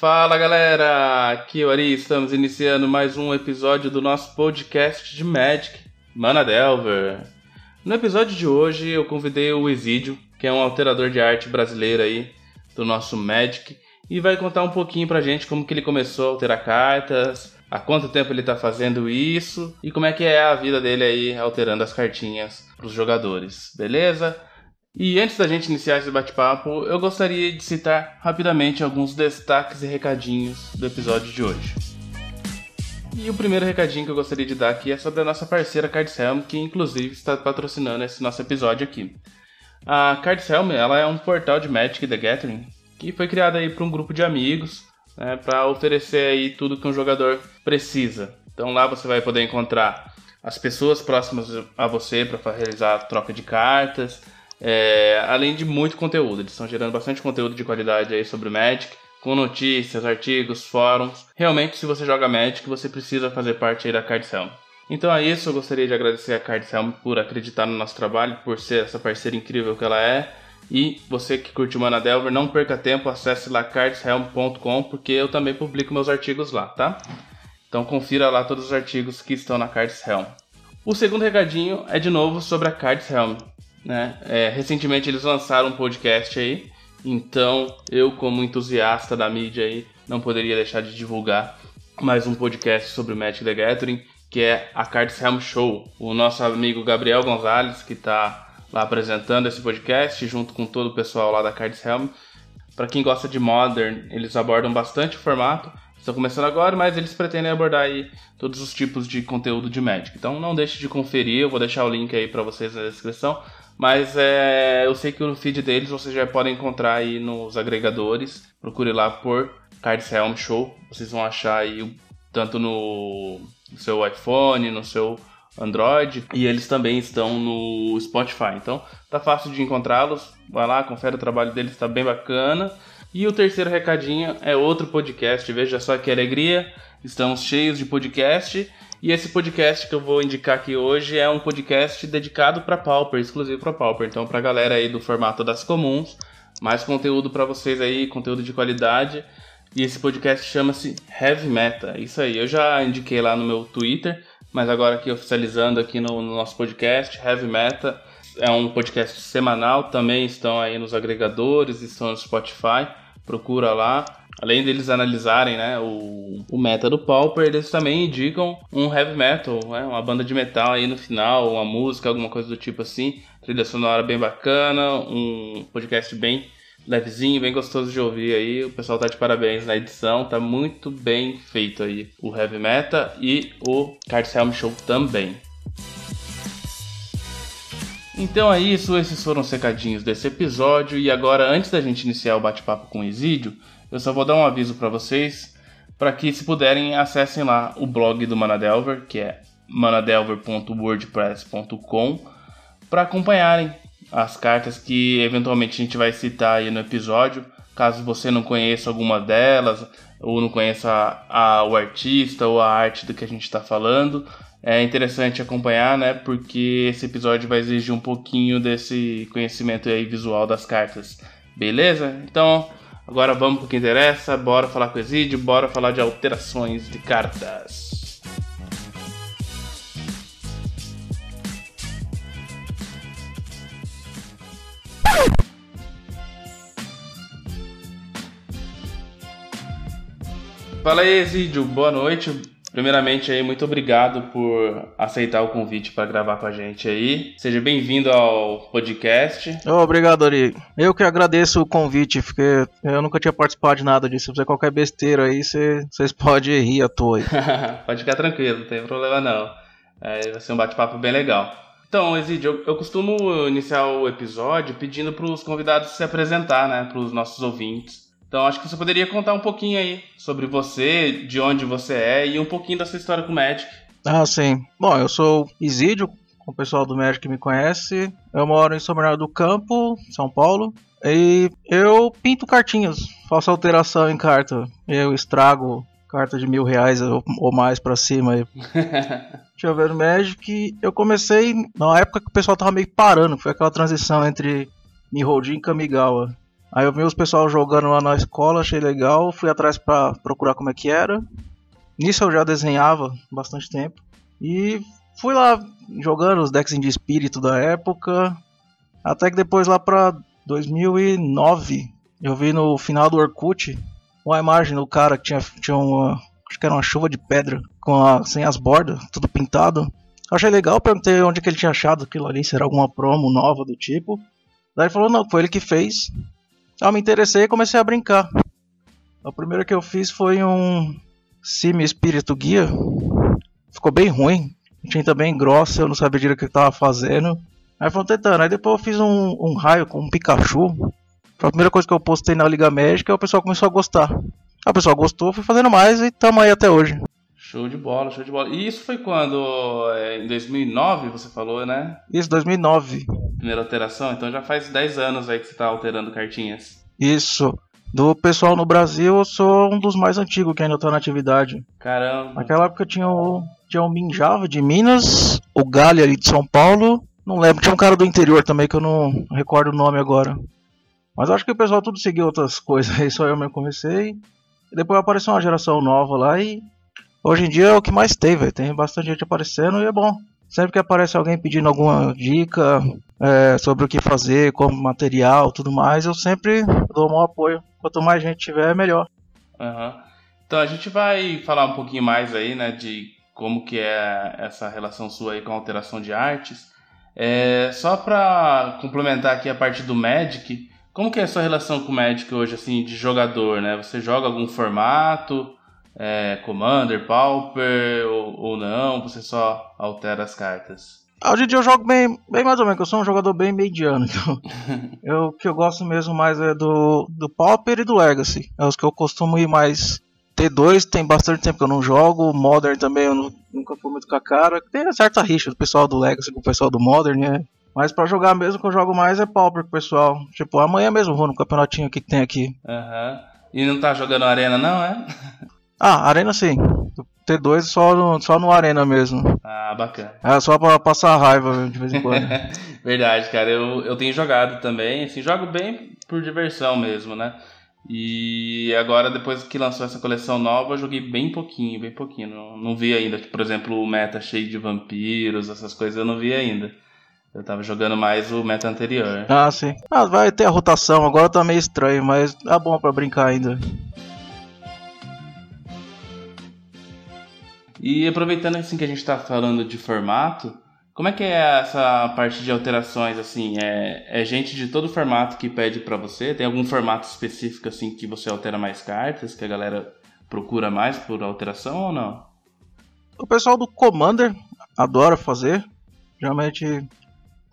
Fala galera, aqui é o Ari, estamos iniciando mais um episódio do nosso podcast de Magic, Mana Delver. No episódio de hoje eu convidei o Exídio, que é um alterador de arte brasileiro aí do nosso Magic, e vai contar um pouquinho pra gente como que ele começou a alterar cartas, há quanto tempo ele tá fazendo isso e como é que é a vida dele aí alterando as cartinhas pros jogadores, beleza? E antes da gente iniciar esse bate-papo, eu gostaria de citar rapidamente alguns destaques e recadinhos do episódio de hoje. E o primeiro recadinho que eu gostaria de dar aqui é sobre a nossa parceira Cardshelm, que inclusive está patrocinando esse nosso episódio aqui. A Cardshelm ela é um portal de Magic the Gathering que foi criado aí por um grupo de amigos né, para oferecer aí tudo que um jogador precisa. Então lá você vai poder encontrar as pessoas próximas a você para realizar a troca de cartas, é, além de muito conteúdo. Eles estão gerando bastante conteúdo de qualidade aí sobre o Magic, com notícias, artigos, fóruns. Realmente, se você joga Magic, você precisa fazer parte aí da Card Helm. Então é isso, eu gostaria de agradecer a Card Helm por acreditar no nosso trabalho, por ser essa parceira incrível que ela é. E você que curte Mana Delver, não perca tempo, acesse lá cardshelm.com, porque eu também publico meus artigos lá, tá? Então confira lá todos os artigos que estão na Cards Helm. O segundo recadinho é de novo sobre a Cards Helm. Né? É, recentemente eles lançaram um podcast aí, então eu, como entusiasta da mídia aí, não poderia deixar de divulgar mais um podcast sobre o Magic the Gathering, que é a Cards Helm Show. O nosso amigo Gabriel Gonzalez, que está lá apresentando esse podcast, junto com todo o pessoal lá da Cards Helm. Para quem gosta de Modern, eles abordam bastante o formato. Estão começando agora, mas eles pretendem abordar aí todos os tipos de conteúdo de Magic. Então não deixe de conferir, eu vou deixar o link aí para vocês na descrição. Mas é, eu sei que no feed deles vocês já podem encontrar aí nos agregadores. Procure lá por Cards Helm Show. Vocês vão achar aí tanto no seu iPhone, no seu Android e eles também estão no Spotify. Então tá fácil de encontrá-los. Vai lá, confere o trabalho deles, está bem bacana. E o terceiro recadinho é outro podcast. Veja só que alegria! Estamos cheios de podcast e esse podcast que eu vou indicar aqui hoje é um podcast dedicado para Pauper, exclusivo para Pauper. Então, para a galera aí do formato das comuns, mais conteúdo para vocês aí, conteúdo de qualidade. E esse podcast chama-se Heavy Meta. Isso aí, eu já indiquei lá no meu Twitter, mas agora aqui oficializando aqui no, no nosso podcast, Heavy Meta é um podcast semanal, também estão aí nos agregadores, estão no Spotify, procura lá. Além deles analisarem né, o, o meta do Pauper, eles também indicam um heavy metal, né, uma banda de metal aí no final, uma música, alguma coisa do tipo assim. Trilha sonora bem bacana, um podcast bem levezinho, bem gostoso de ouvir aí. O pessoal tá de parabéns na edição, tá muito bem feito aí o Heavy Meta e o Card Show também. Então é isso, esses foram os recadinhos desse episódio e agora antes da gente iniciar o bate-papo com o Exídio, eu só vou dar um aviso para vocês, para que se puderem acessem lá o blog do Manadelver, que é manadelver.wordpress.com, para acompanharem as cartas que eventualmente a gente vai citar aí no episódio. Caso você não conheça alguma delas, ou não conheça a, a, o artista ou a arte do que a gente está falando, é interessante acompanhar, né? Porque esse episódio vai exigir um pouquinho desse conhecimento aí visual das cartas. Beleza? Então, Agora vamos pro que interessa, bora falar com o Exídio, bora falar de alterações de cartas. Fala aí, Exídio, boa noite. Primeiramente aí, muito obrigado por aceitar o convite para gravar com a gente aí. Seja bem-vindo ao podcast. Obrigado, Ari. Eu que agradeço o convite, porque eu nunca tinha participado de nada disso. Se fizer qualquer besteira aí, vocês podem rir à toa. Pode ficar tranquilo, não tem problema não. É, vai ser um bate-papo bem legal. Então, Ezidio, eu, eu costumo iniciar o episódio pedindo para os convidados se apresentar, né, para os nossos ouvintes. Então acho que você poderia contar um pouquinho aí sobre você, de onde você é e um pouquinho da sua história com o Magic. Ah, sim. Bom, eu sou Isídio, o pessoal do Magic me conhece. Eu moro em São Bernardo do Campo, São Paulo. E eu pinto cartinhas, faço alteração em carta. Eu estrago carta de mil reais ou, mais pra cima. Deixa eu ver no Magic. Eu comecei na época que o pessoal tava meio parando, foi aquela transição entre Miholdin e Kamigawa. Aí eu vi os pessoal jogando lá na escola, achei legal, fui atrás para procurar como é que era. Nisso eu já desenhava bastante tempo. E fui lá jogando os decks de espírito da época. Até que depois lá pra 2009, eu vi no final do Orkut uma imagem do cara que tinha, tinha uma. Acho que era uma chuva de pedra com a, sem as bordas, tudo pintado. Achei legal, perguntei onde que ele tinha achado aquilo ali, se era alguma promo nova do tipo. Daí ele falou, não, foi ele que fez. Eu me interessei e comecei a brincar. O primeiro que eu fiz foi um Sim Espírito Guia. Ficou bem ruim. Tinha também grossa, eu não sabia direito o que eu tava fazendo. Aí fomos tentando. Aí depois eu fiz um, um raio com um Pikachu. Foi a primeira coisa que eu postei na Liga Médica e o pessoal começou a gostar. A pessoa gostou, fui fazendo mais e tamo aí até hoje. Show de bola, show de bola. E isso foi quando? É, em 2009 você falou, né? Isso, 2009. Primeira alteração? Então já faz 10 anos aí que você tá alterando cartinhas. Isso. Do pessoal no Brasil, eu sou um dos mais antigos que ainda tá na atividade. Caramba. Naquela época tinha o, tinha o Minjava de Minas, o Galha ali de São Paulo. Não lembro, tinha um cara do interior também que eu não recordo o nome agora. Mas acho que o pessoal tudo seguiu outras coisas aí, só eu mesmo comecei. E depois apareceu uma geração nova lá e hoje em dia é o que mais tem, velho. Tem bastante gente aparecendo e é bom. Sempre que aparece alguém pedindo alguma dica é, sobre o que fazer, como material, tudo mais, eu sempre dou um apoio. Quanto mais gente tiver, melhor. Uhum. Então a gente vai falar um pouquinho mais aí, né, de como que é essa relação sua aí com a alteração de artes. É, só para complementar aqui a parte do Magic, como que é a sua relação com o Magic hoje, assim, de jogador, né? Você joga algum formato? É, Commander, Pauper ou, ou não? Você só altera as cartas? Hoje em dia eu jogo bem, bem mais ou menos, eu sou um jogador bem mediano, então eu, o que eu gosto mesmo mais é do, do Pauper e do Legacy. É os que eu costumo ir mais. T2 tem bastante tempo que eu não jogo, Modern também eu não, nunca fui muito com a cara. Tem certa rixa do pessoal do Legacy com o pessoal do Modern, né? Mas pra jogar mesmo que eu jogo mais é Pauper com o pessoal. Tipo, amanhã mesmo vou no campeonatinho que tem aqui. Aham. Uhum. E não tá jogando Arena não, é? Ah, Arena sim. T2 só no, só no Arena mesmo. Ah, bacana. É só pra passar raiva de vez em quando. Verdade, cara. Eu, eu tenho jogado também. Assim, jogo bem por diversão mesmo, né? E agora, depois que lançou essa coleção nova, eu joguei bem pouquinho, bem pouquinho. Não, não vi ainda. Por exemplo, o meta cheio de vampiros, essas coisas eu não vi ainda. Eu tava jogando mais o meta anterior. Ah, sim. Ah, vai ter a rotação, agora tá meio estranho, mas é bom para brincar ainda. E aproveitando assim que a gente está falando de formato, como é que é essa parte de alterações assim? É, é gente de todo formato que pede para você? Tem algum formato específico assim que você altera mais cartas, que a galera procura mais por alteração ou não? O pessoal do Commander adora fazer. Geralmente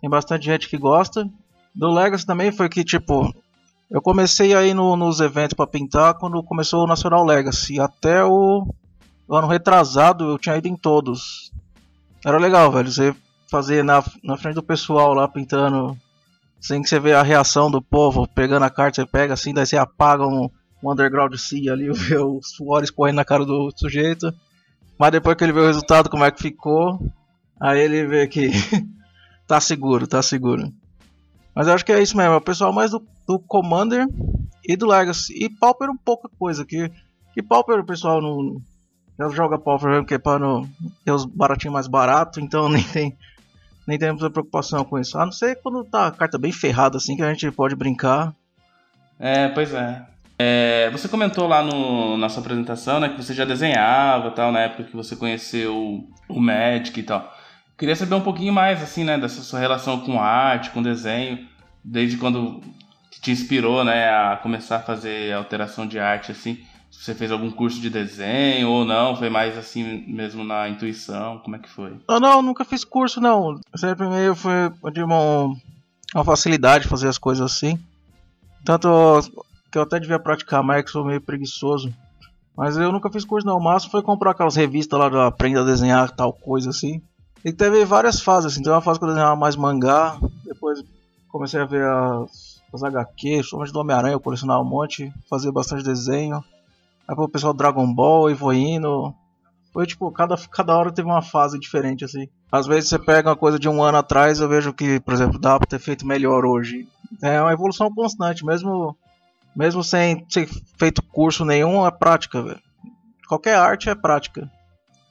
tem bastante gente que gosta. Do Legacy também foi que tipo eu comecei aí no, nos eventos para pintar quando começou o Nacional Legacy até o o ano retrasado eu tinha ido em todos. Era legal, velho. Você fazer na, na frente do pessoal lá pintando. Sem que você vê a reação do povo, pegando a carta, você pega assim, daí você apaga um, um underground sea ali, vê o suor escorrendo na cara do sujeito. Mas depois que ele vê o resultado, como é que ficou, aí ele vê que tá seguro, tá seguro. Mas eu acho que é isso mesmo, é o pessoal mais do, do Commander e do Legacy. E Pauper um pouca coisa, que, que Pauper o pessoal não, já joga Pauper mesmo, que é para ter os baratinhos mais barato, então nem tem nem tem muita preocupação com isso. A não ser quando tá a carta bem ferrada assim que a gente pode brincar. É, pois é. é você comentou lá no, na sua apresentação, né, que você já desenhava, tal, na época que você conheceu o Magic e tal. Queria saber um pouquinho mais, assim, né, dessa sua relação com arte, com desenho, desde quando te inspirou, né, a começar a fazer alteração de arte, assim você fez algum curso de desenho ou não? Foi mais assim mesmo na intuição? Como é que foi? Não, não, nunca fiz curso não. Sempre meio foi de uma, uma facilidade de fazer as coisas assim. Tanto que eu até devia praticar mais, que sou meio preguiçoso. Mas eu nunca fiz curso não. O máximo foi comprar aquelas revistas lá da Aprenda a Desenhar, tal coisa assim. E teve várias fases assim. Teve uma fase que eu desenhava mais mangá. Depois comecei a ver as, as HQ, somente do Homem-Aranha, eu colecionava um monte. Fazia bastante desenho. Aí o pessoal Dragon Ball, Evoino. Foi tipo, cada, cada hora teve uma fase diferente, assim. Às vezes você pega uma coisa de um ano atrás, eu vejo que, por exemplo, dá pra ter feito melhor hoje. É uma evolução constante, mesmo Mesmo sem ter feito curso nenhum, é prática, velho. Qualquer arte é prática.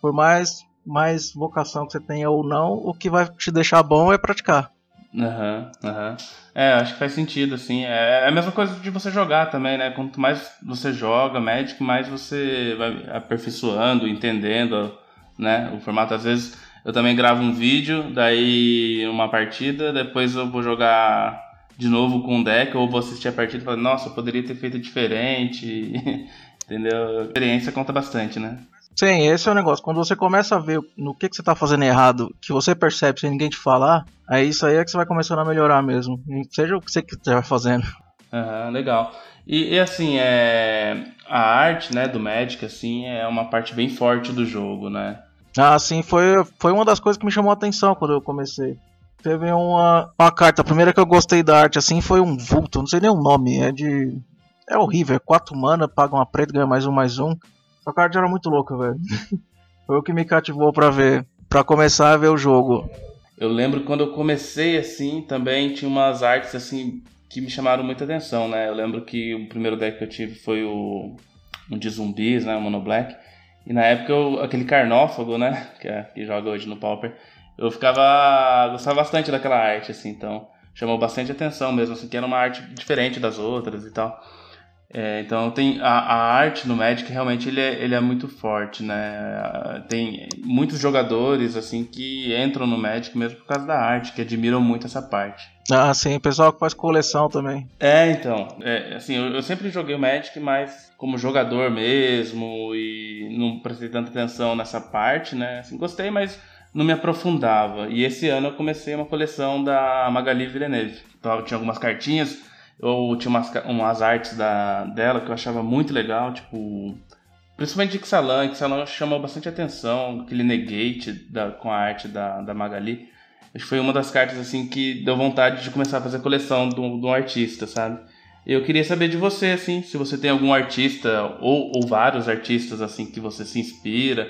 Por mais, mais vocação que você tenha ou não, o que vai te deixar bom é praticar. Aham, uhum, aham. Uhum. É, acho que faz sentido, assim. É, é a mesma coisa de você jogar também, né? Quanto mais você joga Magic, mais você vai aperfeiçoando, entendendo, né? O formato, às vezes, eu também gravo um vídeo, daí uma partida, depois eu vou jogar de novo com um deck, ou vou assistir a partida e falar, nossa, eu poderia ter feito diferente. Entendeu? A experiência conta bastante, né? Sim, esse é o negócio. Quando você começa a ver no que, que você tá fazendo errado, que você percebe sem ninguém te falar, aí isso aí é que você vai começando a melhorar mesmo. Seja o que você estiver fazendo. Aham, legal. E, e, assim, é... a arte, né, do Magic, assim, é uma parte bem forte do jogo, né? Ah, sim, foi, foi uma das coisas que me chamou a atenção quando eu comecei. Teve uma, uma carta, a primeira que eu gostei da arte, assim, foi um vulto, não sei nem o nome, é de... É horrível, é 4 mana, paga uma preta, ganha mais um, mais um. A carta era muito louca, velho. Foi o que me cativou para ver, para começar a ver o jogo. Eu lembro quando eu comecei assim, também tinha umas artes assim que me chamaram muita atenção, né? Eu lembro que o primeiro deck que eu tive foi o um de zumbis, né, o Mono Black. E na época eu, aquele Carnófago, né, que, é, que joga hoje no Pauper, eu ficava gostava bastante daquela arte assim, então chamou bastante atenção mesmo, assim, que era uma arte diferente das outras e tal. É, então tem a, a, arte no Magic realmente ele é, ele é muito forte, né? Tem muitos jogadores assim que entram no Magic mesmo por causa da arte, que admiram muito essa parte. Ah, sim, pessoal que faz coleção também. É, então, é, assim, eu, eu, sempre joguei o Magic mais como jogador mesmo e não prestei tanta atenção nessa parte, né? Assim, gostei, mas não me aprofundava. E esse ano eu comecei uma coleção da Magali Villeneuve. Então, tinha algumas cartinhas eu tinha umas, umas artes da, dela que eu achava muito legal, tipo. Principalmente de Xalan, Xalan chamou bastante atenção, aquele negate da, com a arte da, da Magali. Acho que foi uma das cartas assim que deu vontade de começar a fazer coleção de um, artista, sabe? Eu queria saber de você, assim, se você tem algum artista ou, ou vários artistas assim que você se inspira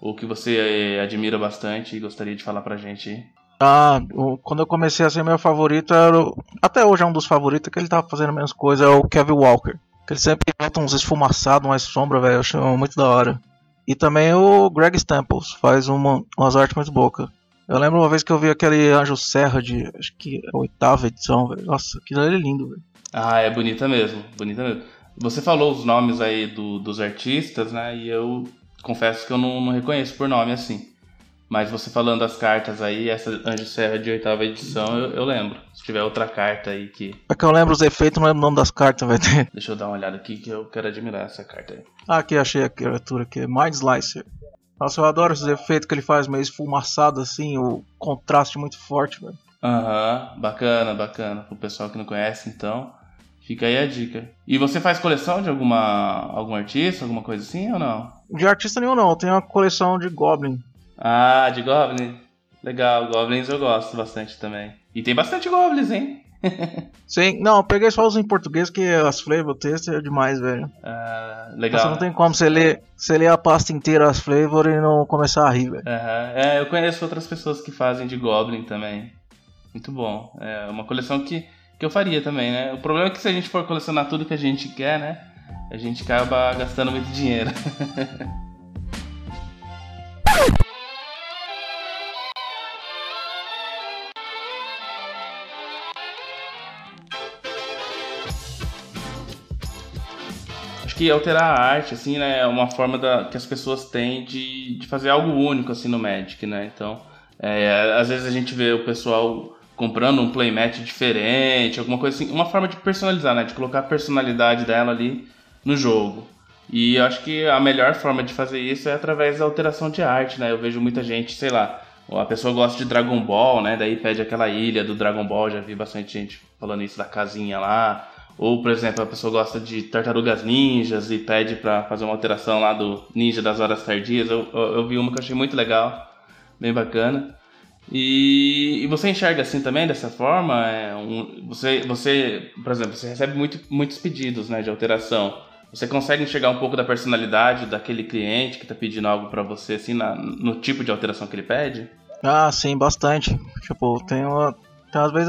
ou que você eh, admira bastante e gostaria de falar pra gente. Ah, quando eu comecei a ser meu favorito, era, até hoje é um dos favoritos, que ele tava fazendo menos coisa, é o Kevin Walker. Ele sempre bota uns esfumaçados, mais sombra, velho, eu acho muito da hora. E também o Greg Staples, faz uma, umas artes muito boas. Eu lembro uma vez que eu vi aquele Anjo Serra de, acho que é a oitava edição, velho. Nossa, aquilo ali é lindo, velho. Ah, é bonita mesmo, bonita mesmo. Você falou os nomes aí do, dos artistas, né, e eu confesso que eu não, não reconheço por nome assim. Mas você falando das cartas aí, essa Anjo Serra de oitava edição, eu, eu, lembro. Se tiver outra carta aí que. É que eu lembro os efeitos, não lembro o nome das cartas, vai ter. Deixa eu dar uma olhada aqui que eu quero admirar essa carta aí. Ah, aqui achei a criatura aqui. Mind Slicer. Nossa, eu adoro esses efeitos que ele faz meio esfumaçado assim, o contraste muito forte, velho. Aham, uhum, bacana, bacana. Pro pessoal que não conhece, então. Fica aí a dica. E você faz coleção de alguma algum artista, alguma coisa assim ou não? De artista nenhum não, eu tenho uma coleção de Goblin. Ah, de Goblin? Legal, Goblins eu gosto bastante também. E tem bastante Goblins, hein? Sim, não, eu peguei só os em português que as flavor text é demais, velho. Ah, legal. Você não tem como você ler, você ler a pasta inteira as flavor e não começar a rir, velho. Uhum. É, eu conheço outras pessoas que fazem de Goblin também. Muito bom. É uma coleção que, que eu faria também, né? O problema é que se a gente for colecionar tudo que a gente quer, né? A gente acaba gastando muito dinheiro. que alterar a arte, assim, né, é uma forma da, que as pessoas têm de, de fazer algo único, assim, no Magic, né? Então, é, às vezes a gente vê o pessoal comprando um playmat diferente, alguma coisa assim, uma forma de personalizar, né? De colocar a personalidade dela ali no jogo. E eu acho que a melhor forma de fazer isso é através da alteração de arte, né? Eu vejo muita gente, sei lá, a pessoa gosta de Dragon Ball, né? Daí pede aquela ilha do Dragon Ball, já vi bastante gente falando isso da casinha lá. Ou, por exemplo, a pessoa gosta de tartarugas ninjas e pede para fazer uma alteração lá do Ninja das Horas Tardias. Eu, eu, eu, vi uma que eu achei muito legal, bem bacana. E, e você enxerga assim também, dessa forma? É um, você, você, por exemplo, você recebe muito, muitos pedidos né, de alteração. Você consegue enxergar um pouco da personalidade daquele cliente que está pedindo algo para você, assim, na, no tipo de alteração que ele pede? Ah, sim, bastante. Tipo, tem uma. Tem, às vezes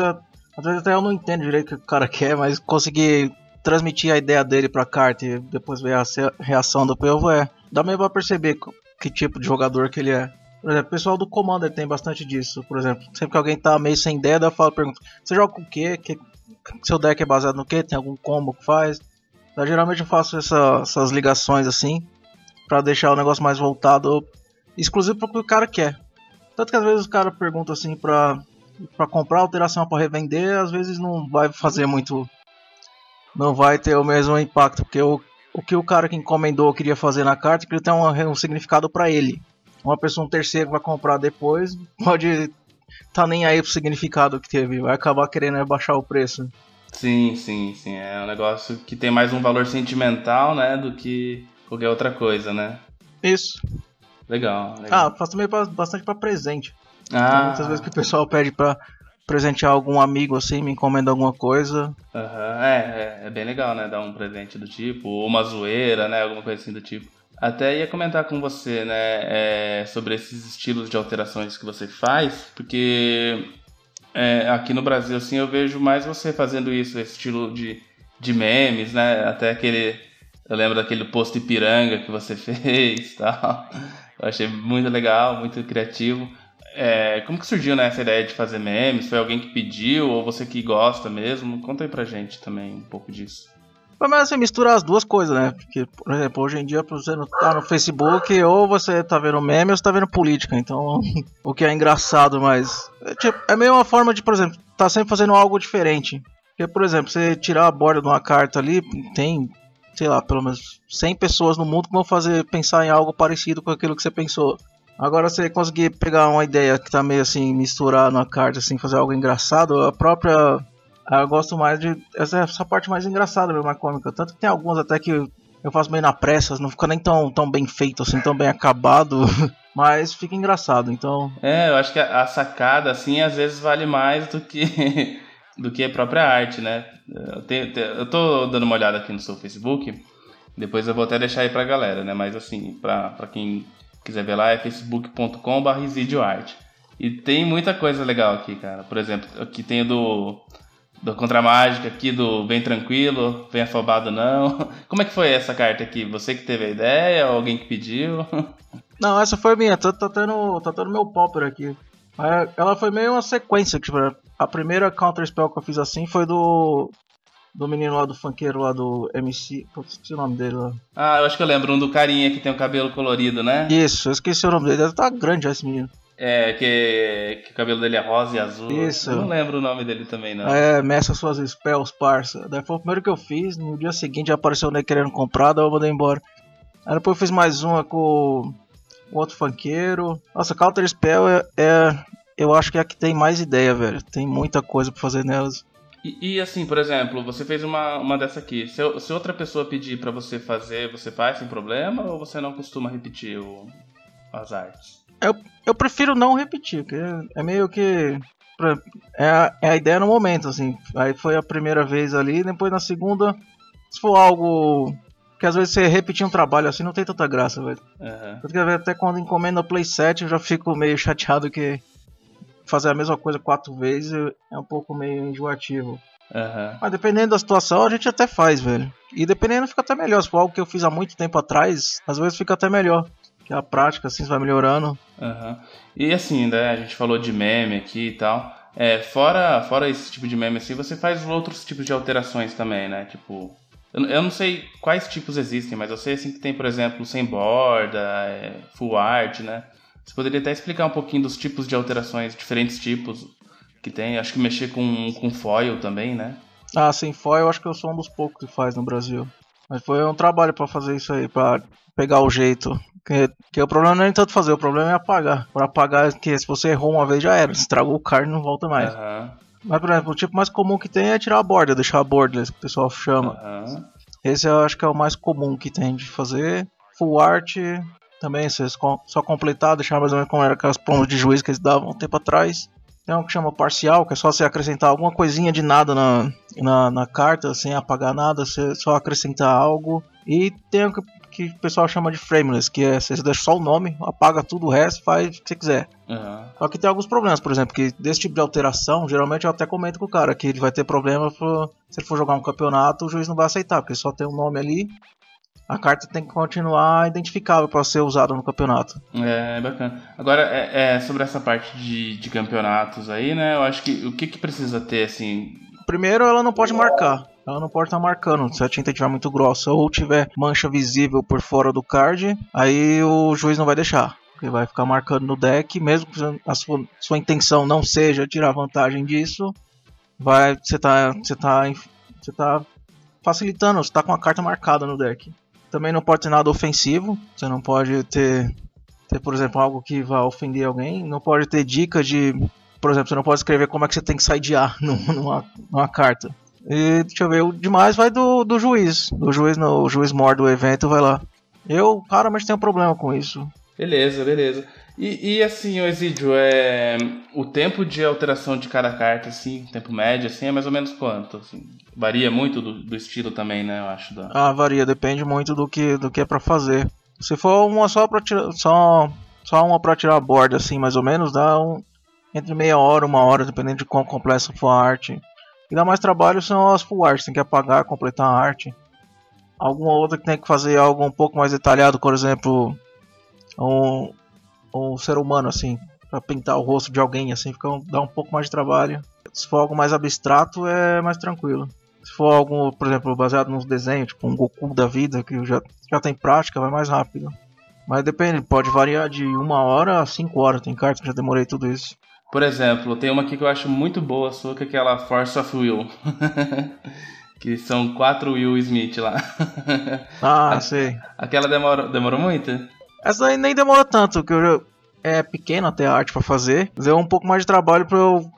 às vezes até eu não entendo direito o que o cara quer, mas consegui transmitir a ideia dele pra carta e depois ver a reação do povo, é. Dá meio pra perceber que tipo de jogador que ele é. Por exemplo, o pessoal do Commander tem bastante disso. Por exemplo, sempre que alguém tá meio sem ideia, eu falo, pergunto, você joga com o quê? Que, seu deck é baseado no quê? Tem algum combo que faz? Então, geralmente eu faço essa, essas ligações assim, para deixar o negócio mais voltado exclusivo para o que o cara quer. Tanto que às vezes o cara pergunta assim pra, pra comprar alteração para revender, às vezes não vai fazer muito. Não vai ter o mesmo impacto, porque o, o que o cara que encomendou queria fazer na carta, que ele tem um, um significado para ele. Uma pessoa, um terceiro que vai comprar depois, pode tá nem aí pro significado que teve, vai acabar querendo baixar o preço. Sim, sim, sim. É um negócio que tem mais um valor sentimental, né, do que qualquer outra coisa, né? Isso. Legal. legal. Ah, faço também bastante para presente. Ah. Então, muitas vezes que o pessoal pede para presentear algum amigo assim, me encomenda alguma coisa. Uhum. É, é, é, bem legal, né? Dar um presente do tipo, ou uma zoeira, né? Alguma coisa assim do tipo. Até ia comentar com você, né, é, sobre esses estilos de alterações que você faz, porque é, aqui no Brasil, assim, eu vejo mais você fazendo isso, esse estilo de, de memes, né? Até aquele. Eu lembro daquele post Ipiranga que você fez tal. Eu achei muito legal, muito criativo. É, como que surgiu né, essa ideia de fazer memes? Foi alguém que pediu ou você que gosta mesmo? Conta aí pra gente também um pouco disso. Mas assim, misturar as duas coisas, né? Porque, por exemplo, hoje em dia você não tá no Facebook, ou você tá vendo meme ou você tá vendo política. Então, o que é engraçado, mas. É, tipo, é meio uma forma de, por exemplo, tá sempre fazendo algo diferente. Porque, por exemplo, você tirar a borda de uma carta ali, tem, sei lá, pelo menos 100 pessoas no mundo que vão fazer pensar em algo parecido com aquilo que você pensou. Agora, você conseguir pegar uma ideia que tá meio assim, misturar na carta, assim, fazer algo engraçado, a própria eu gosto mais de. Essa, essa parte mais engraçada, mais cômica. Tanto que tem alguns até que eu faço meio na pressa, não fica nem tão, tão bem feito, assim, tão bem acabado. Mas fica engraçado, então. É, eu acho que a, a sacada, assim, às vezes vale mais do que. do que a própria arte, né? Eu, tenho, eu tô dando uma olhada aqui no seu Facebook. Depois eu vou até deixar aí pra galera, né? Mas assim, pra, pra quem quiser ver lá, é facebook.com.br E tem muita coisa legal aqui, cara. Por exemplo, aqui tem do do Contra Mágica aqui do Bem Tranquilo, Bem Afobado Não. Como é que foi essa carta aqui? Você que teve a ideia ou alguém que pediu? Não, essa foi minha, tá, tendo, tá tendo meu popper aqui. Ela foi meio uma sequência, tipo, a primeira counter spell que eu fiz assim foi do do menino lá do funkeiro lá do MC. Putz, esqueci o nome dele lá. Ah, eu acho que eu lembro, um do carinha que tem o cabelo colorido, né? Isso, eu esqueci o nome dele. Ele tá grande já esse menino. É, que, que o cabelo dele é rosa e azul. Isso. Eu não lembro o nome dele também, não. É, meça suas spells, parça. Daí foi o primeiro que eu fiz. No dia seguinte apareceu o Ney querendo comprar, daí eu mandei embora. Aí depois eu fiz mais uma com o outro funkeiro. Nossa, Counter Spell é, é, Eu acho que é a que tem mais ideia, velho. Tem muita coisa pra fazer nelas. E, e, assim, por exemplo, você fez uma, uma dessa aqui. Se, se outra pessoa pedir para você fazer, você faz sem problema ou você não costuma repetir o, as artes? Eu, eu prefiro não repetir, porque é meio que. É a, é a ideia no momento, assim. Aí foi a primeira vez ali, depois na segunda, se for algo que às vezes você repetir um trabalho assim não tem tanta graça, velho. Uhum. Porque até quando encomenda playset eu já fico meio chateado que fazer a mesma coisa quatro vezes é um pouco meio enjoativo. Uhum. Mas dependendo da situação, a gente até faz, velho. E dependendo fica até melhor. Se for algo que eu fiz há muito tempo atrás, às vezes fica até melhor que a prática assim vai melhorando. Uhum. E assim, né, a gente falou de meme aqui e tal. É, fora, fora esse tipo de meme assim, você faz outros tipos de alterações também, né? Tipo, eu, eu não sei quais tipos existem, mas eu sei assim que tem, por exemplo, sem borda, é, full art, né? Você poderia até explicar um pouquinho dos tipos de alterações, diferentes tipos que tem. Acho que mexer com, com foil também, né? Ah, sem foil eu acho que eu sou um dos poucos que faz no Brasil. Mas foi um trabalho para fazer isso aí, para pegar o jeito. Que, que o problema não é tanto fazer, o problema é apagar. Para apagar, que se você errou uma vez já era, estragou o card e não volta mais. Uhum. Mas, por exemplo, o tipo mais comum que tem é tirar a borda, deixar a borderless, que o pessoal chama. Uhum. Esse eu acho que é o mais comum que tem de fazer. Full art também, você só completar, deixar mais ou menos como era aquelas plomas de juiz que eles davam um tempo atrás. Tem um que chama parcial, que é só você acrescentar alguma coisinha de nada na, na, na carta, sem apagar nada, você só acrescentar algo. E tem um que que o pessoal chama de frameless, que é você deixa só o nome, apaga tudo o resto, faz o que você quiser. Uhum. Só que tem alguns problemas, por exemplo, que desse tipo de alteração, geralmente eu até comento com o cara que ele vai ter problema pro, se ele for jogar um campeonato, o juiz não vai aceitar, porque só tem um nome ali. A carta tem que continuar identificável para ser usada no campeonato. É, bacana. Agora, é, é, sobre essa parte de, de campeonatos aí, né? Eu acho que o que, que precisa ter, assim. Primeiro, ela não pode marcar. Ela não pode estar tá marcando. Se a tinta estiver muito grossa ou tiver mancha visível por fora do card, aí o juiz não vai deixar. Ele vai ficar marcando no deck, mesmo que a sua, sua intenção não seja tirar vantagem disso, vai você tá você tá você tá facilitando, você tá com a carta marcada no deck. Também não pode ter nada ofensivo. Você não pode ter, ter, por exemplo, algo que vá ofender alguém. Não pode ter dica de. Por exemplo, você não pode escrever como é que você tem que sidear numa, numa carta. E deixa eu ver, o demais vai do, do juiz. Do juiz no o juiz mor do evento vai lá. Eu, mas tenho problema com isso. Beleza, beleza. E, e assim, o Exídio, é, o tempo de alteração de cada carta, assim, tempo médio, assim, é mais ou menos quanto? Assim? Varia muito do, do, estilo também, né, eu acho. Da... Ah, varia, depende muito do que, do que é para fazer. Se for uma só pra tirar, só, só uma pra tirar a borda, assim, mais ou menos, dá um, entre meia hora, uma hora, dependendo de quão complexa for a arte. E dá mais trabalho são as full art, tem que apagar, completar a arte. Alguma outra que tem que fazer algo um pouco mais detalhado, por exemplo, um, um ser humano, assim, para pintar o rosto de alguém, assim, fica dá um pouco mais de trabalho. Se for algo mais abstrato, é mais tranquilo. Se for algo, por exemplo, baseado nos desenhos, tipo um Goku da vida, que já, já tem prática, vai mais rápido. Mas depende, pode variar de uma hora a cinco horas. Tem cartas que já demorei tudo isso. Por exemplo, tem uma aqui que eu acho muito boa sua, que é aquela Force of Will. que são quatro Will Smith lá. ah, a, sei. Aquela demorou, demorou muito? Essa aí nem demora tanto, que eu é pequeno até a arte para fazer. Deu um pouco mais de trabalho para eu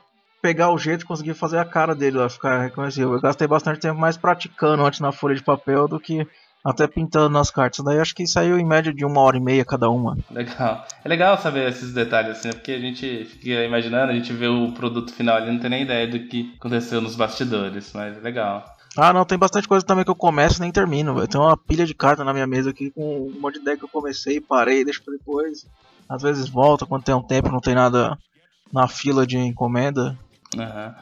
pegar o jeito e conseguir fazer a cara dele lá, ficar reconhecível. Eu gastei bastante tempo mais praticando antes na folha de papel do que até pintando nas cartas. Daí acho que saiu em média de uma hora e meia cada uma. Legal. É legal saber esses detalhes assim, né? porque a gente fica imaginando, a gente vê o produto final ali, não tem nem ideia do que aconteceu nos bastidores, mas é legal. Ah, não, tem bastante coisa também que eu começo e nem termino, velho. Tem uma pilha de cartas na minha mesa aqui com um monte de deck que eu comecei, parei, deixo pra depois. Às vezes volta quando tem um tempo, não tem nada na fila de encomenda. Uhum.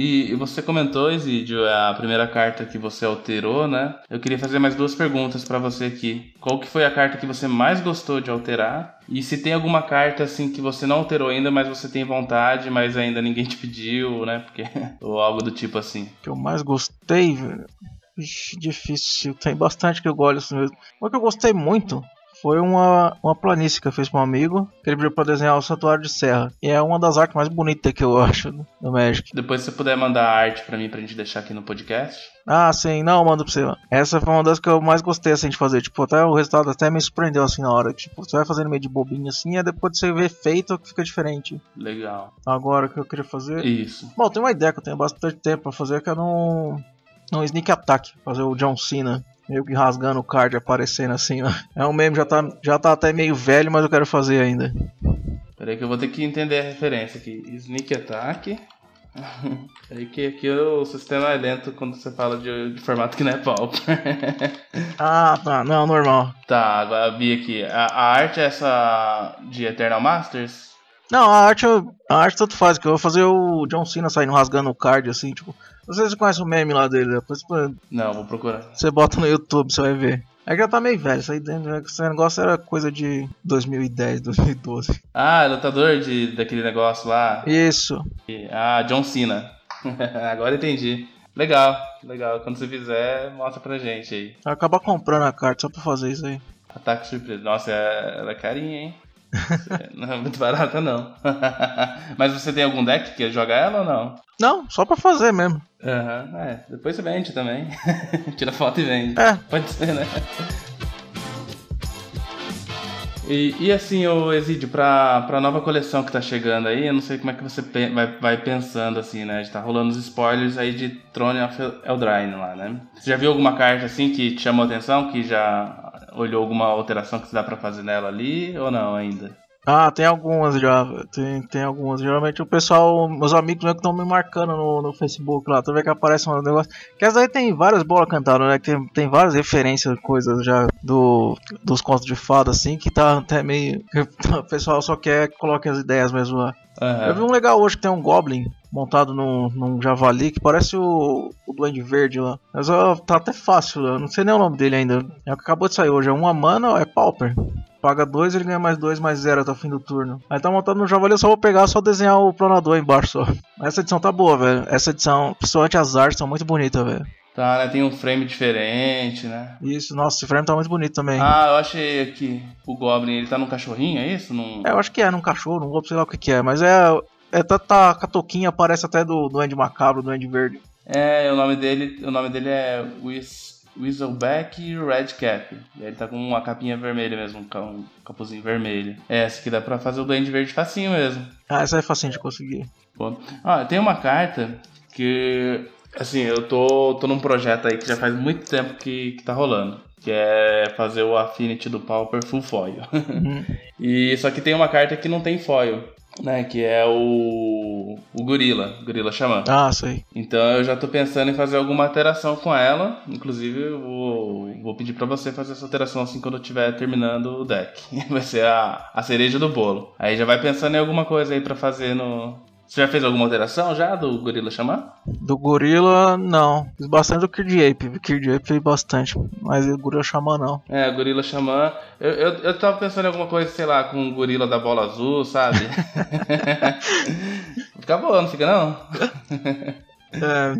E você comentou, Isidio, a primeira carta que você alterou, né? Eu queria fazer mais duas perguntas para você aqui. Qual que foi a carta que você mais gostou de alterar? E se tem alguma carta assim que você não alterou ainda, mas você tem vontade, mas ainda ninguém te pediu, né? Porque ou algo do tipo assim. Que eu mais gostei, velho. Difícil, tem bastante que eu gosto mesmo. Uma que eu gostei muito foi uma, uma planície que eu fiz para um amigo, que ele pediu pra desenhar o Santuário de Serra. E é uma das artes mais bonitas que eu acho do Magic. Depois se você puder mandar a arte para mim pra gente deixar aqui no podcast. Ah, sim, não, mando pra você. Essa foi uma das que eu mais gostei assim de fazer. Tipo, até o resultado até me surpreendeu assim na hora. Tipo, você vai fazendo meio de bobinho assim, e depois você vê feito que fica diferente. Legal. Agora o que eu queria fazer. Isso. Bom, tem uma ideia que eu tenho bastante tempo pra fazer que é no. No Sneak Attack, fazer o John Cena meio que rasgando o card, aparecendo assim, ó. É um meme, já tá, já tá até meio velho, mas eu quero fazer ainda. Peraí que eu vou ter que entender a referência aqui. Sneak Attack. Aí que aqui o sistema é lento quando você fala de, de formato que não é Pauper. ah, tá. Não, normal. Tá, agora vi aqui. A, a arte é essa de Eternal Masters? Não, a arte, a arte tanto faz, que eu vou fazer o John Cena saindo rasgando o card, assim, tipo. Não sei se você conhece o meme lá dele, depois. Não, vou procurar. Você bota no YouTube, você vai ver. É que já tá meio velho, isso aí esse negócio era coisa de 2010, 2012. Ah, é lutador de, daquele negócio lá. Isso. Ah, John Cena. Agora entendi. Legal, legal. Quando você fizer, mostra pra gente aí. Acaba comprando a carta só pra fazer isso aí. Ataque surpresa. Nossa, ela é carinha, hein? não é muito barata, não. Mas você tem algum deck que quer jogar ela ou não? Não, só pra fazer mesmo. Aham, uhum, é. Depois você vende também. Tira foto e vende. É. Pode ser, né? E, e assim, o Exídio, pra, pra nova coleção que tá chegando aí, eu não sei como é que você vai, vai pensando assim, né? Tá rolando os spoilers aí de Throne of Eldraine lá, né? Você já viu alguma carta assim que te chamou a atenção, que já olhou alguma alteração que dá para fazer nela ali ou não ainda? Ah, tem algumas já, tem, tem algumas. Geralmente o pessoal, meus amigos né, que estão me marcando no, no Facebook lá, tu vê que aparece um negócio. Que essa aí tem várias bolas cantadas, né? Tem, tem várias referências, coisas já do, dos contos de fada, assim, que tá até meio. O pessoal só quer que coloque as ideias mesmo lá. Aham. Eu vi um legal hoje que tem um Goblin montado num, num javali que parece o, o Duende Verde lá. Mas ó, tá até fácil, eu não sei nem o nome dele ainda. É o que acabou de sair hoje, é uma mana é Pauper? Paga 2, ele ganha mais 2, mais 0 até o fim do turno. Aí tá montado no javali, eu só vou pegar, só desenhar o planador aí embaixo só. Essa edição tá boa, velho. Essa edição, principalmente as artes, são muito bonitas, velho. Tá, né? Tem um frame diferente, né? Isso, nossa, esse frame tá muito bonito também. Ah, eu achei aqui. O Goblin, ele tá num cachorrinho, é isso? Num... É, eu acho que é num cachorro, não vou sei lá o que, que é, mas é. É, tá, tá, com a toquinha parece até do Duende Macabro, Duende Verde. É, o nome dele, o nome dele é Whis, Redcap. E ele tá com uma capinha vermelha mesmo, um ca- um capuzinho vermelho. É, essa aqui dá pra fazer o Duende Verde facinho mesmo. Ah, essa é facinho de conseguir. Bom. Ah, tem uma carta que, assim, eu tô, tô num projeto aí que já faz muito tempo que, que tá rolando. Que é fazer o Affinity do Pauper Full Foil. Uhum. e só que tem uma carta que não tem foil, né? Que é o, o Gorila, Gorila Xamã. Ah, sei. Então eu já tô pensando em fazer alguma alteração com ela. Inclusive, eu vou, vou pedir pra você fazer essa alteração assim quando eu estiver terminando o deck. Vai ser a, a cereja do bolo. Aí já vai pensando em alguma coisa aí pra fazer no. Você já fez alguma alteração já do Gorila Xamã? Do gorila, não. Fiz bastante do Kid Ape. Kid Ape fiz bastante. Mas o gorila xamã não. É, Gorila Xamã. Eu, eu, eu tava pensando em alguma coisa, sei lá, com o Gorila da Bola Azul, sabe? fica boa, não fica não? É.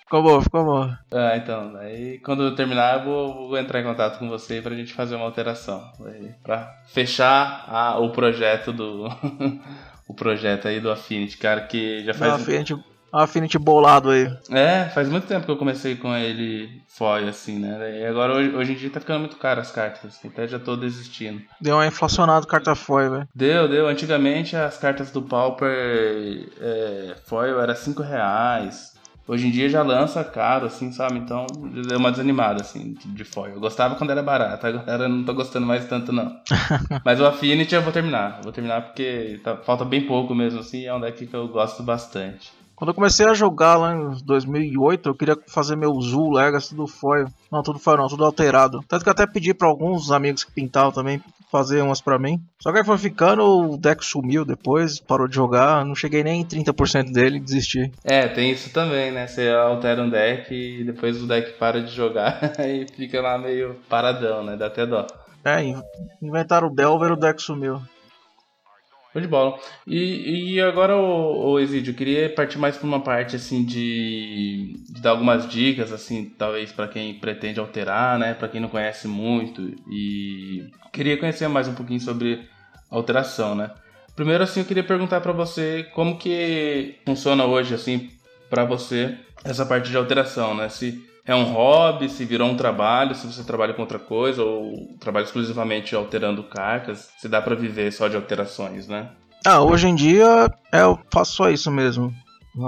ficou bom, ficou bom. Ah, então, aí quando eu terminar eu vou, vou entrar em contato com você pra gente fazer uma alteração. Aí, Pra fechar a- o projeto do. o projeto aí do Affinity, cara, que já faz. Affinity, um Affinity bolado aí. É, faz muito tempo que eu comecei com ele foil, assim, né? E agora hoje, hoje em dia tá ficando muito caro as cartas, assim, até já tô desistindo. Deu uma inflacionada carta foil, velho. Deu, deu. Antigamente as cartas do Pauper é, foil era 5 reais. Hoje em dia já lança caro, assim, sabe? Então deu uma desanimada, assim, de- foil. Eu gostava quando era barato, agora eu não tô gostando mais tanto, não. Mas o Affinity eu vou terminar. Eu Vou terminar porque tá- falta bem pouco mesmo, assim, é um deck que eu gosto bastante. Quando eu comecei a jogar lá em 2008, eu queria fazer meu Zul Legacy tudo foil. Não, tudo foil não, tudo alterado. Tanto que eu até pedi pra alguns amigos que pintavam também fazer umas pra mim. Só que aí foi ficando, o deck sumiu depois, parou de jogar. Não cheguei nem em 30% dele e desisti. É, tem isso também, né? Você altera um deck e depois o deck para de jogar e fica lá meio paradão, né? Dá até dó. É, in- inventaram o Delver, o deck sumiu. Show de bola. E, e agora, o, Exídio, eu queria partir mais para uma parte assim de, de dar algumas dicas, assim, talvez para quem pretende alterar, né? Para quem não conhece muito e queria conhecer mais um pouquinho sobre alteração, né? Primeiro, assim, eu queria perguntar para você como que funciona hoje, assim, para você essa parte de alteração, né? Se é um hobby, se virou um trabalho, se você trabalha com outra coisa ou trabalha exclusivamente alterando cartas, se dá pra viver só de alterações, né? Ah, hoje em dia é, eu faço só isso mesmo.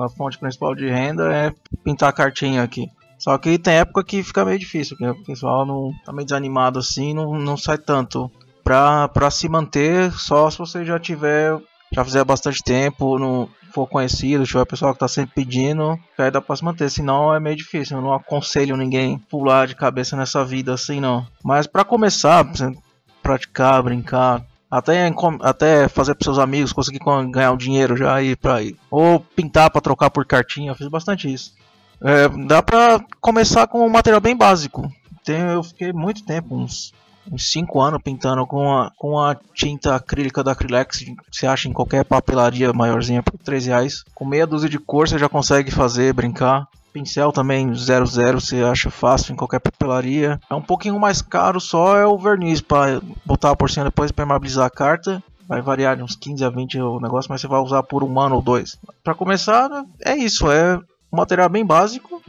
A fonte principal de renda é pintar cartinha aqui. Só que tem época que fica meio difícil, porque o pessoal não tá meio desanimado assim, não, não sai tanto. Pra, pra se manter, só se você já tiver, já fizer bastante tempo, não for conhecido, tiver pessoal que tá sempre pedindo, que aí dá pra se manter, senão é meio difícil. Eu não aconselho ninguém pular de cabeça nessa vida assim, não. Mas pra começar, praticar, brincar, até, até fazer pros seus amigos conseguir con- ganhar o dinheiro já aí pra ir. Ou pintar pra trocar por cartinha, eu fiz bastante isso. É, dá pra começar com um material bem básico. Tem, eu fiquei muito tempo, uns 5 anos pintando com a, com a tinta acrílica da Acrylex, você acha em qualquer papelaria maiorzinha por 3 reais. Com meia dúzia de cor você já consegue fazer, brincar. Pincel também 00 você acha fácil em qualquer papelaria. É um pouquinho mais caro só é o verniz para botar por cima depois para permeabilizar a carta. Vai variar de uns 15 a 20 o negócio, mas você vai usar por um ano ou dois. Para começar, é isso, é um material bem básico.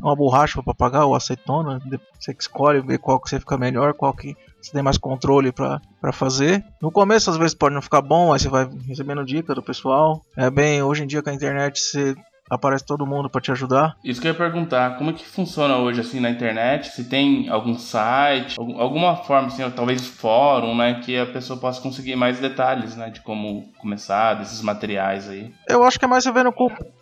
Uma borracha para apagar ou acetona, você que escolhe ver qual que você fica melhor, qual que você tem mais controle para fazer. No começo às vezes pode não ficar bom, aí você vai recebendo dica do pessoal. É bem, hoje em dia com a internet você aparece todo mundo para te ajudar. Isso que eu ia perguntar, como é que funciona hoje assim na internet? Se tem algum site, alguma forma, assim, talvez fórum, né, que a pessoa possa conseguir mais detalhes, né, de como começar, desses materiais aí. Eu acho que é mais você vendo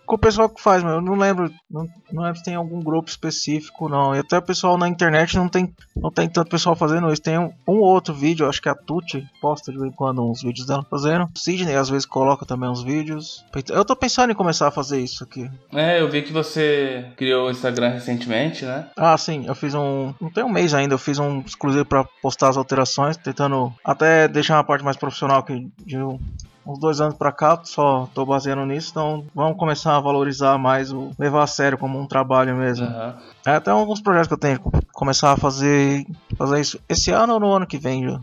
com, o pessoal que faz, mas eu não lembro, não, não lembro se tem algum grupo específico, não. E até o pessoal na internet não tem, não tem tanto pessoal fazendo isso. Tem um, um outro vídeo, acho que a Tuti posta de vez em quando uns vídeos dela fazendo. O Sidney às vezes coloca também uns vídeos. Eu tô pensando em começar a fazer isso aqui. É, eu vi que você criou o Instagram recentemente, né? Ah, sim, eu fiz um. Não tem um mês ainda, eu fiz um exclusivo para postar as alterações, tentando até deixar uma parte mais profissional que de um uns dois anos pra cá, só tô baseando nisso, então vamos começar a valorizar mais o levar a sério como um trabalho mesmo. Uhum. É até alguns projetos que eu tenho começar a fazer fazer isso esse ano ou no ano que vem, já.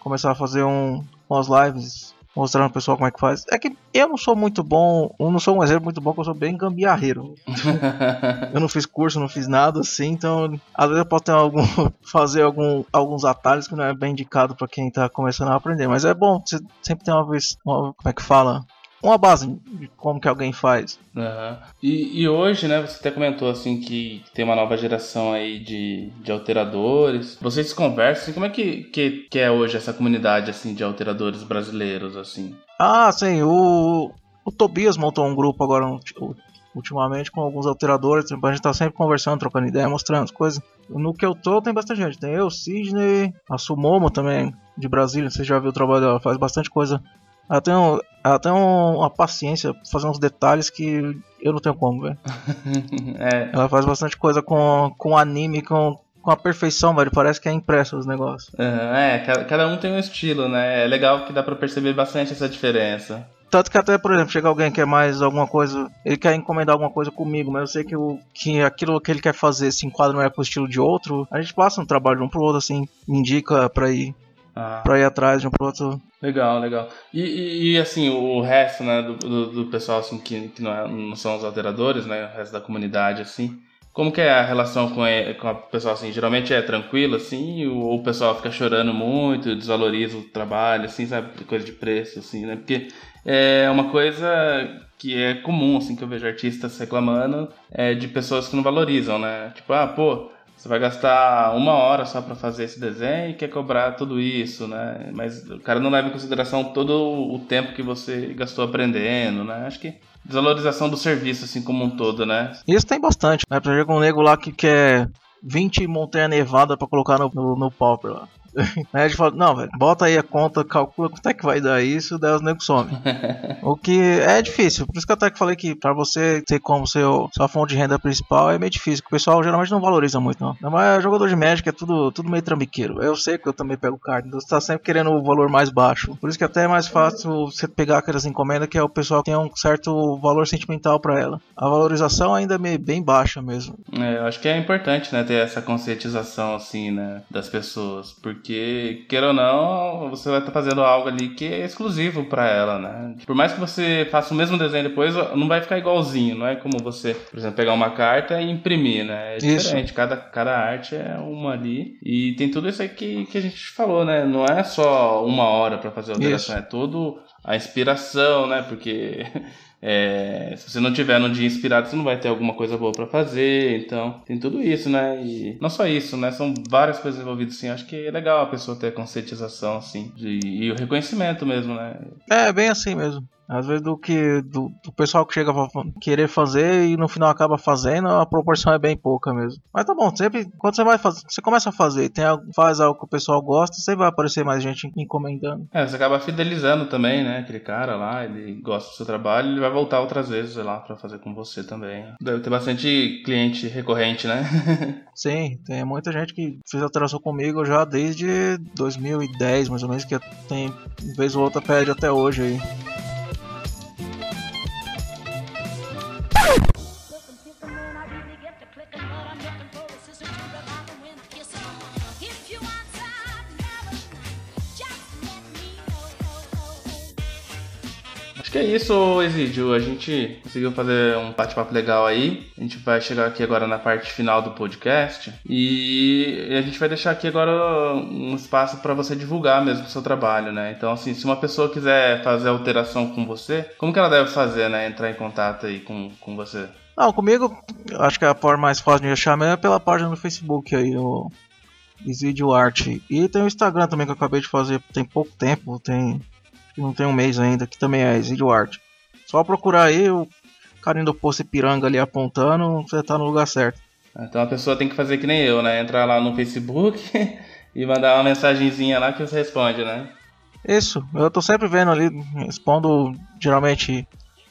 começar a fazer um umas lives mostrando o pessoal como é que faz. É que eu não sou muito bom, eu não sou um exemplo muito bom, porque eu sou bem gambiarreiro. eu não fiz curso, não fiz nada assim, então às vezes eu posso ter algum, fazer algum, alguns atalhos que não é bem indicado para quem tá começando a aprender. Mas é bom, você sempre tem uma vez, uma, como é que fala? Uma base de como que alguém faz. Uhum. E, e, hoje, né, você até comentou assim que tem uma nova geração aí de, de alteradores. Vocês conversam, assim, como é que, que, que é hoje essa comunidade assim de alteradores brasileiros assim? Ah, sim, o, o Tobias montou um grupo agora ultimamente com alguns alteradores, a gente tá sempre conversando, trocando ideia, mostrando as coisas. No que eu tô tem bastante gente, tem eu, Sidney, a Sumomo também, de Brasília, você já viu o trabalho dela, faz bastante coisa ela tem, um, ela tem um, uma paciência pra fazer uns detalhes que eu não tenho como, velho. é. Ela faz bastante coisa com, com anime, com, com a perfeição, velho. Parece que é impresso os negócios. Uhum, é, cada um tem um estilo, né? É legal que dá pra perceber bastante essa diferença. Tanto que até, por exemplo, chega alguém que quer mais alguma coisa, ele quer encomendar alguma coisa comigo, mas eu sei que, o, que aquilo que ele quer fazer se enquadra não é com o estilo de outro, a gente passa um trabalho um pro outro, assim, indica pra ir ah. Pra ir atrás de um pro outro. Legal, legal. E, e, e assim, o resto, né, do, do, do, pessoal assim, que, que não, é, não são os alteradores, né, o resto da comunidade, assim, como que é a relação com, ele, com o pessoal, assim, geralmente é tranquilo, assim, ou o pessoal fica chorando muito, desvaloriza o trabalho, assim, sabe, coisa de preço, assim, né, porque é uma coisa que é comum, assim, que eu vejo artistas reclamando, é de pessoas que não valorizam, né, tipo, ah, pô, você vai gastar uma hora só para fazer esse desenho e quer cobrar tudo isso, né? Mas o cara não leva em consideração todo o tempo que você gastou aprendendo, né? Acho que desvalorização do serviço, assim como um todo, né? Isso tem bastante, né? Por exemplo, um nego lá que quer 20 montanha nevada para colocar no, no, no Pauper lá. Aí a gente fala, não, velho, bota aí a conta, calcula quanto é que vai dar isso, daí os negros somem. o que é difícil, por isso que eu até falei que pra você ter como seu, sua fonte de renda principal é meio difícil, que o pessoal geralmente não valoriza muito, não. Mas jogador de Magic é tudo, tudo meio trambiqueiro. Eu sei que eu também pego carta, então você tá sempre querendo o valor mais baixo. Por isso que até é mais fácil você pegar aquelas encomendas que é o pessoal que tem um certo valor sentimental para ela. A valorização ainda é meio, bem baixa mesmo. É, eu acho que é importante, né, ter essa conscientização, assim, né, das pessoas, porque porque, queira ou não, você vai estar fazendo algo ali que é exclusivo para ela, né? Por mais que você faça o mesmo desenho depois, não vai ficar igualzinho, não é como você, por exemplo, pegar uma carta e imprimir, né? É diferente, cada, cada arte é uma ali. E tem tudo isso aí que, que a gente falou, né? Não é só uma hora para fazer a alteração, isso. é todo a inspiração, né? Porque É, se você não tiver num dia inspirado, você não vai ter alguma coisa boa para fazer. Então, tem tudo isso, né? E não só isso, né? São várias coisas envolvidas, assim. Acho que é legal a pessoa ter a conscientização, assim, de, e o reconhecimento mesmo, né? É, bem assim mesmo. Às vezes do que do, do pessoal que chega a querer fazer e no final acaba fazendo, a proporção é bem pouca mesmo. Mas tá bom, sempre quando você vai fazer, você começa a fazer, tem faz algo que o pessoal gosta, sempre vai aparecer mais gente encomendando. É, você acaba fidelizando também, né? Aquele cara lá, ele gosta do seu trabalho, ele vai voltar outras vezes lá para fazer com você também. Deve ter bastante cliente recorrente, né? Sim, tem muita gente que fez alteração comigo já desde 2010, mais ou menos, que tem vez ou outra pede até hoje aí. Acho que é isso, Exídio. A gente conseguiu fazer um bate-papo legal aí. A gente vai chegar aqui agora na parte final do podcast e a gente vai deixar aqui agora um espaço para você divulgar mesmo o seu trabalho, né? Então, assim, se uma pessoa quiser fazer alteração com você, como que ela deve fazer, né? Entrar em contato aí com, com você? Não, comigo, acho que a forma mais fácil de achar mesmo é pela página do Facebook aí, o Exídio Arte. E tem o Instagram também que eu acabei de fazer tem pouco tempo, tem não tem um mês ainda, que também é Exídio Arte. Só procurar aí o carinho do Poço Piranga ali apontando, você tá no lugar certo. Então a pessoa tem que fazer que nem eu, né? Entrar lá no Facebook e mandar uma mensagenzinha lá que você responde, né? Isso, eu tô sempre vendo ali, respondo geralmente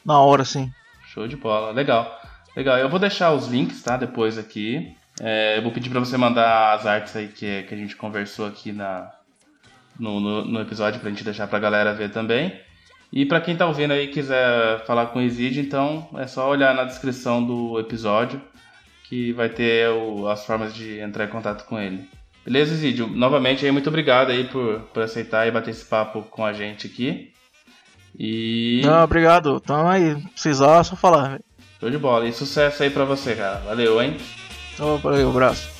na hora, assim. Show de bola, legal. Legal, eu vou deixar os links, tá? Depois aqui. É, eu vou pedir para você mandar as artes aí que, que a gente conversou aqui na, no, no, no episódio pra gente deixar pra galera ver também. E para quem tá ouvindo aí e quiser falar com o Exid, então é só olhar na descrição do episódio que vai ter o, as formas de entrar em contato com ele. Beleza, Exídio? Novamente aí, muito obrigado aí por, por aceitar e bater esse papo com a gente aqui. E. Não, obrigado. Então aí, precisar, é só falar. Show de bola. E sucesso aí pra você, cara. Valeu, hein? Então, valeu, um abraço.